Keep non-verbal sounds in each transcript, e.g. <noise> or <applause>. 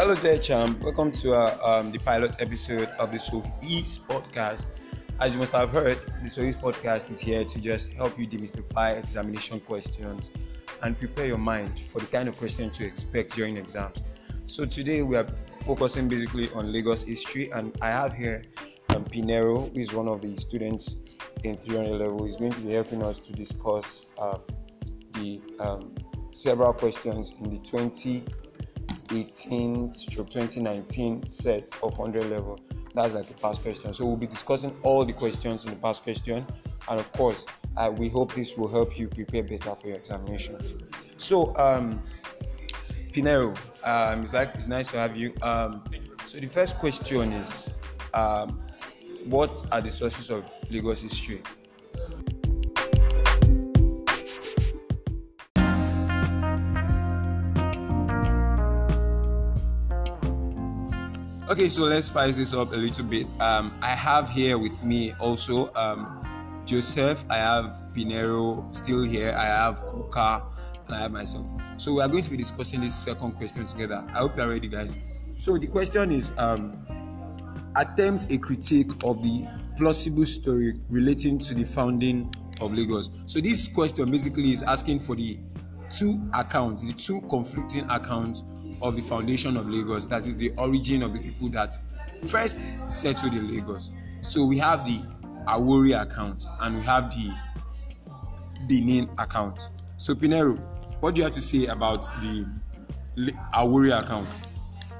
Hello there, champ. Welcome to uh, um, the pilot episode of the Soul East podcast. As you must have heard, the Soul East podcast is here to just help you demystify examination questions and prepare your mind for the kind of question to expect during exams. So today we are focusing basically on Lagos history, and I have here um, Pinero, who is one of the students in 300 level. He's going to be helping us to discuss uh, the um, several questions in the 2018 stroke 2019 set of 100 level. That's like the past question. So we'll be discussing all the questions in the past question, and of course, uh, we hope this will help you prepare better for your examinations. So, um, Pinero, um, it's like it's nice to have you. Um, so the first question is, um, what are the sources of Lagos history? Okay, so let's spice this up a little bit. Um, I have here with me also um, Joseph, I have Pinero still here, I have Kuka, and I have myself. So we are going to be discussing this second question together. I hope you are ready, guys. So the question is um, attempt a critique of the plausible story relating to the founding of Lagos. So this question basically is asking for the two accounts, the two conflicting accounts of the foundation of Lagos, that is the origin of the people that first settled in Lagos. So we have the Awori account and we have the Benin account. So Pinero, what do you have to say about the Awori account?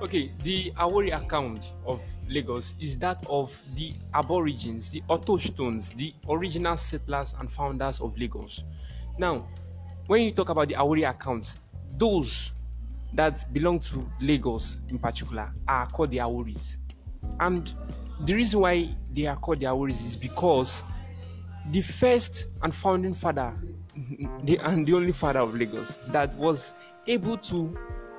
Okay, the Awori account of Lagos is that of the Aborigines, the Autochthones, the original settlers and founders of Lagos. Now, when you talk about the Awori accounts, those that belong to Lagos in particular are called the Aworis. And the reason why they are called the Aworis is because the first and founding father <laughs> the, and the only father of Lagos that was able to,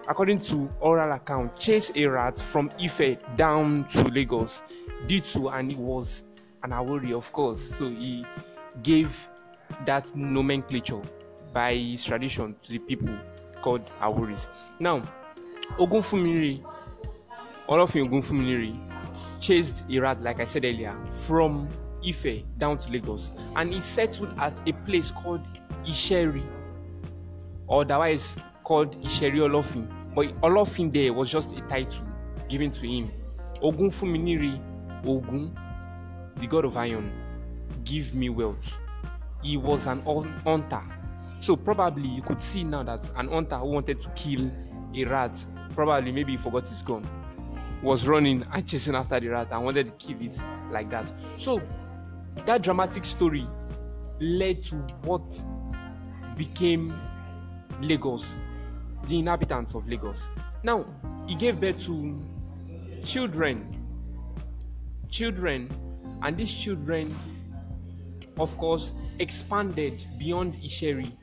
according to oral account, chase a rat from Ife down to Lagos did so, and he was an Awori, of course. So he gave that nomenclature by his tradition to the people called Aworis. Now, Ogunfumiri, Olofin Ogunfumiri, chased a like I said earlier, from Ife down to Lagos, and he settled at a place called Isheri, or otherwise called Isheri Olofin. But Olofin there was just a title given to him. Ogunfuminiri, Ogun, the god of iron, give me wealth. He was an hunter so probably you could see now that an hunter who wanted to kill a rat, probably maybe he forgot his gun, was running and chasing after the rat and wanted to kill it like that. So that dramatic story led to what became Lagos, the inhabitants of Lagos. Now he gave birth to children, children, and these children, of course, expanded beyond Isheri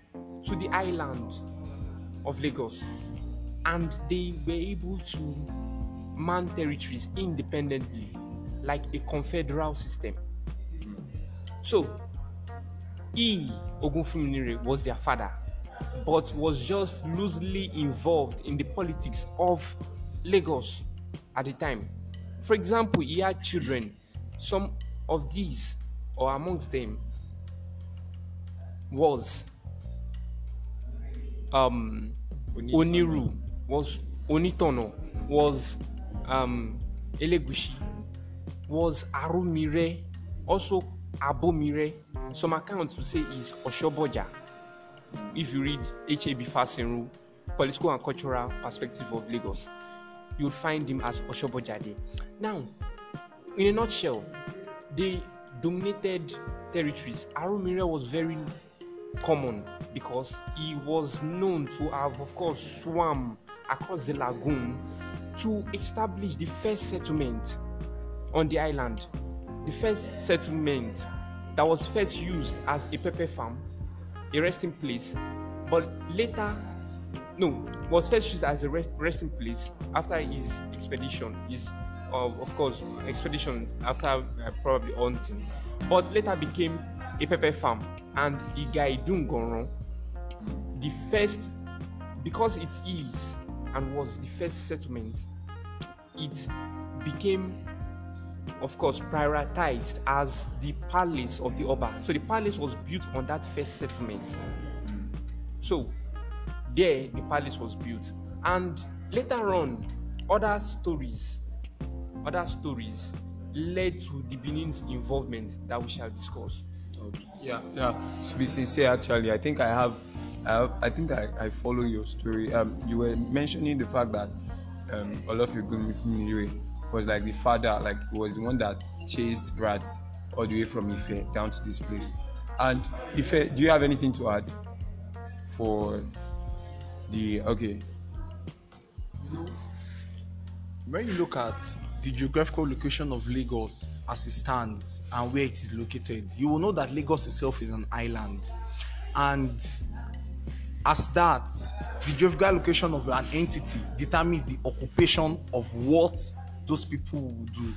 to the island of Lagos and they were able to man territories independently like a confederal system. So, E. Ogunfunmire was their father, but was just loosely involved in the politics of Lagos at the time. For example, he had children. Some of these, or amongst them, was um, Oniru, was Onitono, was um, Elegushi, was Arumire, also Abomire. Some accounts will say is Oshoboja. If you read H.A.B. Fasenru, Political and Cultural Perspective of Lagos, you would find him as Oshobojade. Now, in a nutshell, they dominated territories. Arumire was very common because he was known to have, of course, swam across the lagoon to establish the first settlement on the island. The first settlement that was first used as a pepper farm, a resting place, but later, no, was first used as a rest, resting place after his expedition, his, uh, of course, expedition after uh, probably hunting, but later became a pepper farm and Iga Idunganran, the first, because it is and was the first settlement it became of course prioritized as the palace of the Oba. So the palace was built on that first settlement. So there the palace was built. And later on, other stories, other stories led to the Benin's involvement that we shall discuss. Yeah, yeah. To be sincere, actually, I think I have, I, I think I, I follow your story. Um, you were mentioning the fact that um, Olofin Ogunfunmire was like the father, like was the one that chased rats all the way from Ife down to this place. And Ife, do you have anything to add for the okay? You know, when you look at the geographical location of Lagos as it stands and where it is located, you will know that Lagos itself is an island. And as that, the geographical location of an entity determines the occupation of what those people will do.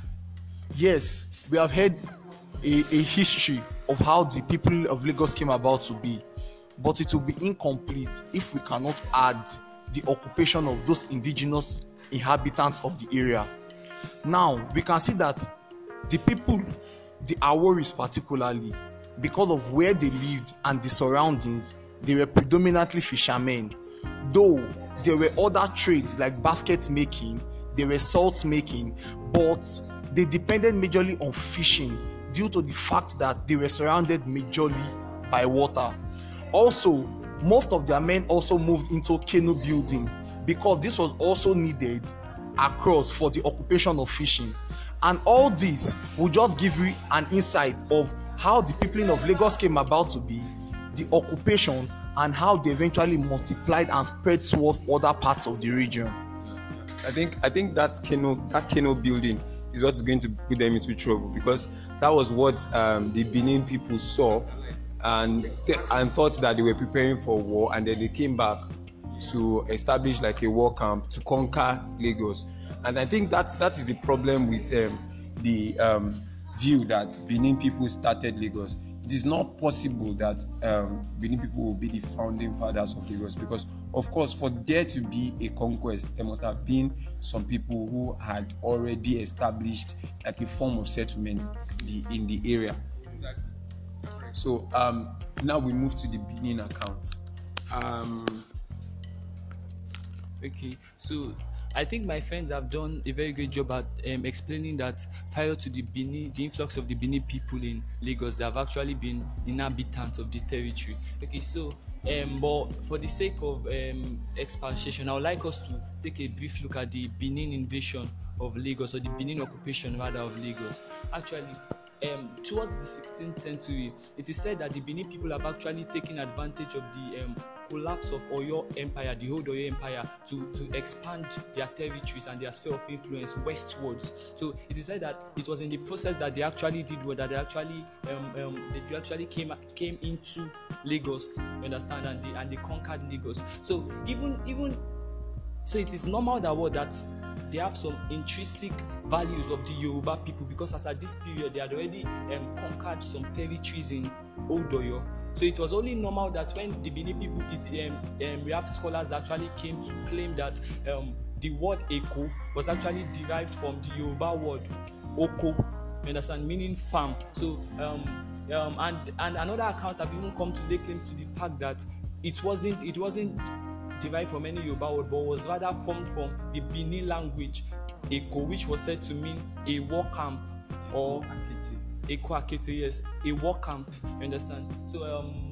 Yes, we have heard a, a history of how the people of Lagos came about to be, but it will be incomplete if we cannot add the occupation of those indigenous inhabitants of the area. Now, we can see that the people, the Aworis particularly, because of where they lived and the surroundings, they were predominantly fishermen. Though there were other trades like basket making, they were salt making, but they depended majorly on fishing due to the fact that they were surrounded majorly by water. Also, most of their men also moved into canoe building because this was also needed across for the occupation of fishing. And all this will just give you an insight of how the people of Lagos came about to be, the occupation, and how they eventually multiplied and spread towards other parts of the region. I think I think that canoe that canoe building is what's going to put them into trouble because that was what um, the Benin people saw and th- and thought that they were preparing for war and then they came back to establish like a war camp to conquer Lagos and I think that's that is the problem with um, the um, view that Benin people started Lagos it is not possible that um, Benin people will be the founding fathers of Lagos because, of course, for there to be a conquest, there must have been some people who had already established like a form of settlement the, in the area. Exactly. So um, now we move to the Benin account. Um, okay, so I think my friends have done a very great job at um, explaining that prior to the Bini, the influx of the Bini people in Lagos, they have actually been inhabitants of the territory. Okay, so um, but for the sake of um, expansion, I would like us to take a brief look at the Benin invasion of Lagos or the Benin occupation rather of Lagos. Actually, um, towards the 16th century, it is said that the Benin people have actually taken advantage of the um, collapse of Oyo Empire, the Oyo Empire, to, to expand their territories and their sphere of influence westwards. So it is said that it was in the process that they actually did what that they actually um, um, they actually came came into Lagos, you understand, and they and they conquered Lagos. So even even so, it is normal that what that they have some intrinsic values of the Yoruba people because as at this period they had already um, conquered some territories in Old Oyo. So it was only normal that when the Benin people, it, um, um, we have scholars that actually came to claim that um, the word Eko was actually derived from the Yoruba word Oko, you understand, meaning farm. So um, um, and and another account have even come to lay claims to the fact that it wasn't it wasn't derived from any Yoruba word, but was rather formed from the Benin language, Eko, which was said to mean a war camp or Eko Akete, yes, a war camp. You understand? So um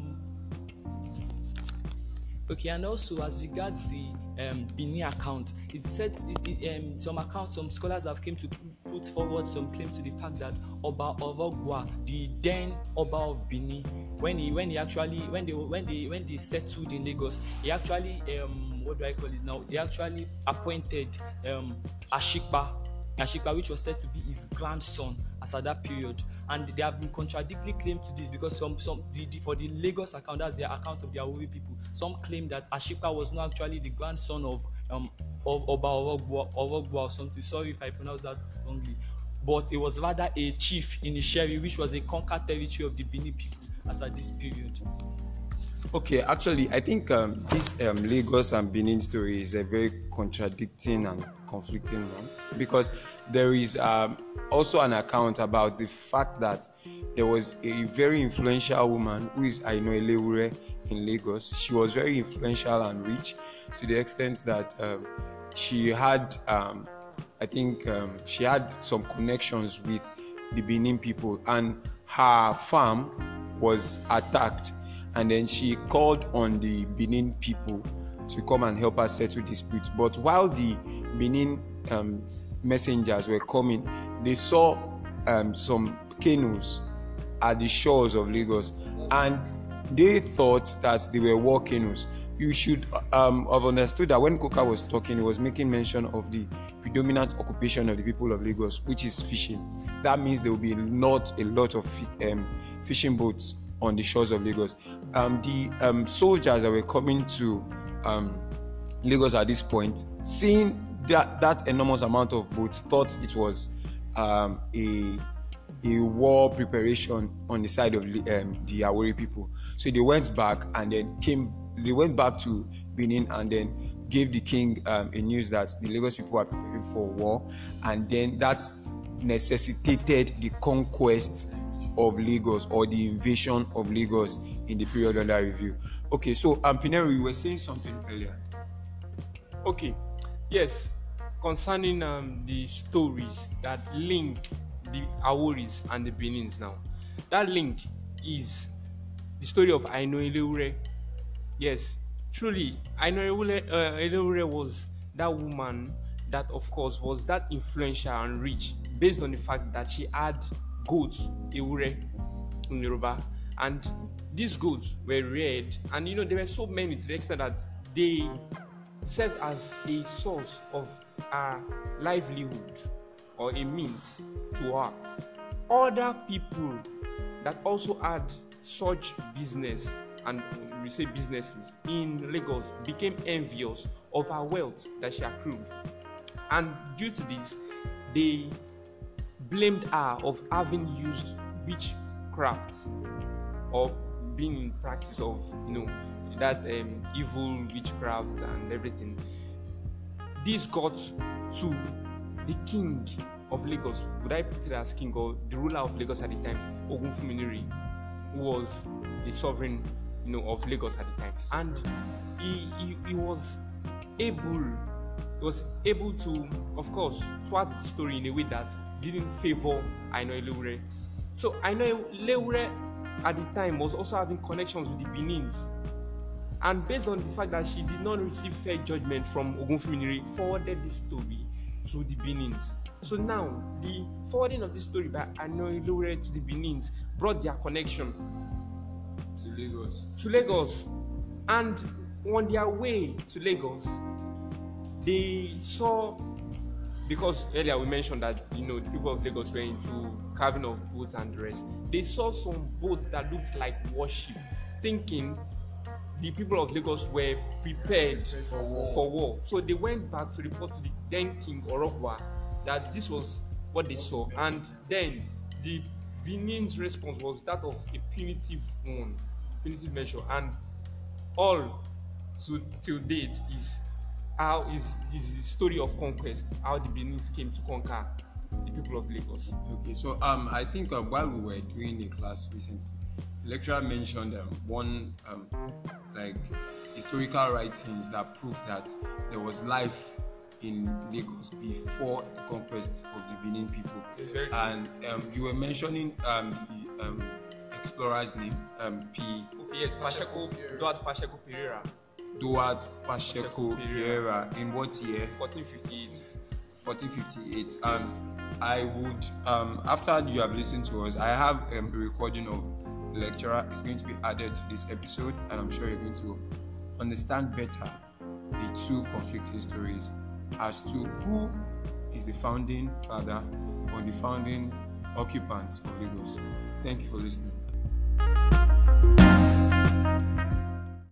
okay, and also as regards the um, Benin account, it said it, it, um, some accounts, some scholars have came to put forward some claims to the fact that Oba Orogwa, the then Oba of Benin, when he when he actually when they when they when they settled in Lagos, he actually um, what do I call it now? They actually appointed um, Ashikpa, Ashikpa, which was said to be his grandson as at that period. And they have been contradictory claimed to this because some some the, the, for the Lagos account, that's their account of the Awori people. Some claim that Ashikpa was not actually the grandson of um of Oba Orhogbua, or something. Sorry if I pronounce that wrongly. But it was rather a chief in Isheri, which was a conquered territory of the Bini people as at this period. Okay, actually, I think um, this um, Lagos and Benin story is a very contradicting and conflicting one because there is um, also an account about the fact that there was a very influential woman who is Aino Elewure in Lagos. She was very influential and rich to the extent that um, she had, um, I think, um, she had some connections with the Benin people, and her farm was attacked and then she called on the Benin people to come and help her settle disputes. But while the Benin um, messengers were coming, they saw um, some canoes at the shores of Lagos, and they thought that they were war canoes. You should um, have understood that when Coker was talking, he was making mention of the predominant occupation of the people of Lagos, which is fishing. That means there will be not a lot of um, fishing boats on the shores of Lagos. Um, the um, soldiers that were coming to um, Lagos at this point, seeing that, that enormous amount of boats, thought it was um, a a war preparation on the side of um, the Awori people. So they went back and then came. They went back to Benin and then gave the king um, a news that the Lagos people are preparing for war, and then that necessitated the conquest of Lagos or the invasion of Lagos in the period under review. Okay, so um, Pinero, you were saying something earlier. Okay, yes, concerning um, the stories that link the Aworis and the Benins now. That link is the story of Aino Eleure. Yes, truly, Aino Eleure uh, was that woman that, of course, was that influential and rich based on the fact that she had goats, ewure in Yoruba, and these goats were reared, and you know there were so many to the extent that they served as a source of our livelihood or a means to her. Other people that also had such business and we say businesses in Lagos became envious of her wealth that she accrued. And due to this, they blamed her of having used witchcraft or being in practice of you know that um, evil witchcraft and everything. This got to the king of lagos. Would i put it as king or the ruler of lagos at the time? Ogunfunmire who was the sovereign you know of lagos at the time. And he, he, he was able he was able to of course twat the story in a way that didn't favor Aino Eleure. So Aino Eleure at the time was also having connections with the Benins. And based on the fact that she did not receive fair judgment from Ogunfunmire, forwarded this story to the Benins. So now, the forwarding of this story by Aino Eleure to the Benins brought their connection to Lagos. To Lagos. And on their way to Lagos, they saw because earlier we mentioned that you know the people of Lagos were into carving of boats and the rest. They saw some boats that looked like warship, thinking the people of Lagos were prepared for war. for war. So they went back to report to the then King Orokwa that this was what they saw, and then the Benin's response was that of a punitive one, punitive measure, and all to till date is how is is the story of conquest how the Benin came to conquer the people of Lagos. Okay, so um, I think um, while we were doing a class recently, the lecturer mentioned um, one um, like historical writings that prove that there was life in Lagos before the conquest of the Benin people. Yes. And um, you were mentioning um, the um, explorer's name, um, P. Okay, yes, Pacheco, Duarte Pacheco Pereira. Duarte Pacheco Pereira. In what year? 1458. 1458. Um, I would, um, after you have listened to us, I have um, a recording of the lecturer. It's going to be added to this episode, and I'm sure you're going to understand better the two conflicting stories as to who is the founding father or the founding occupant of Lagos. Thank you for listening.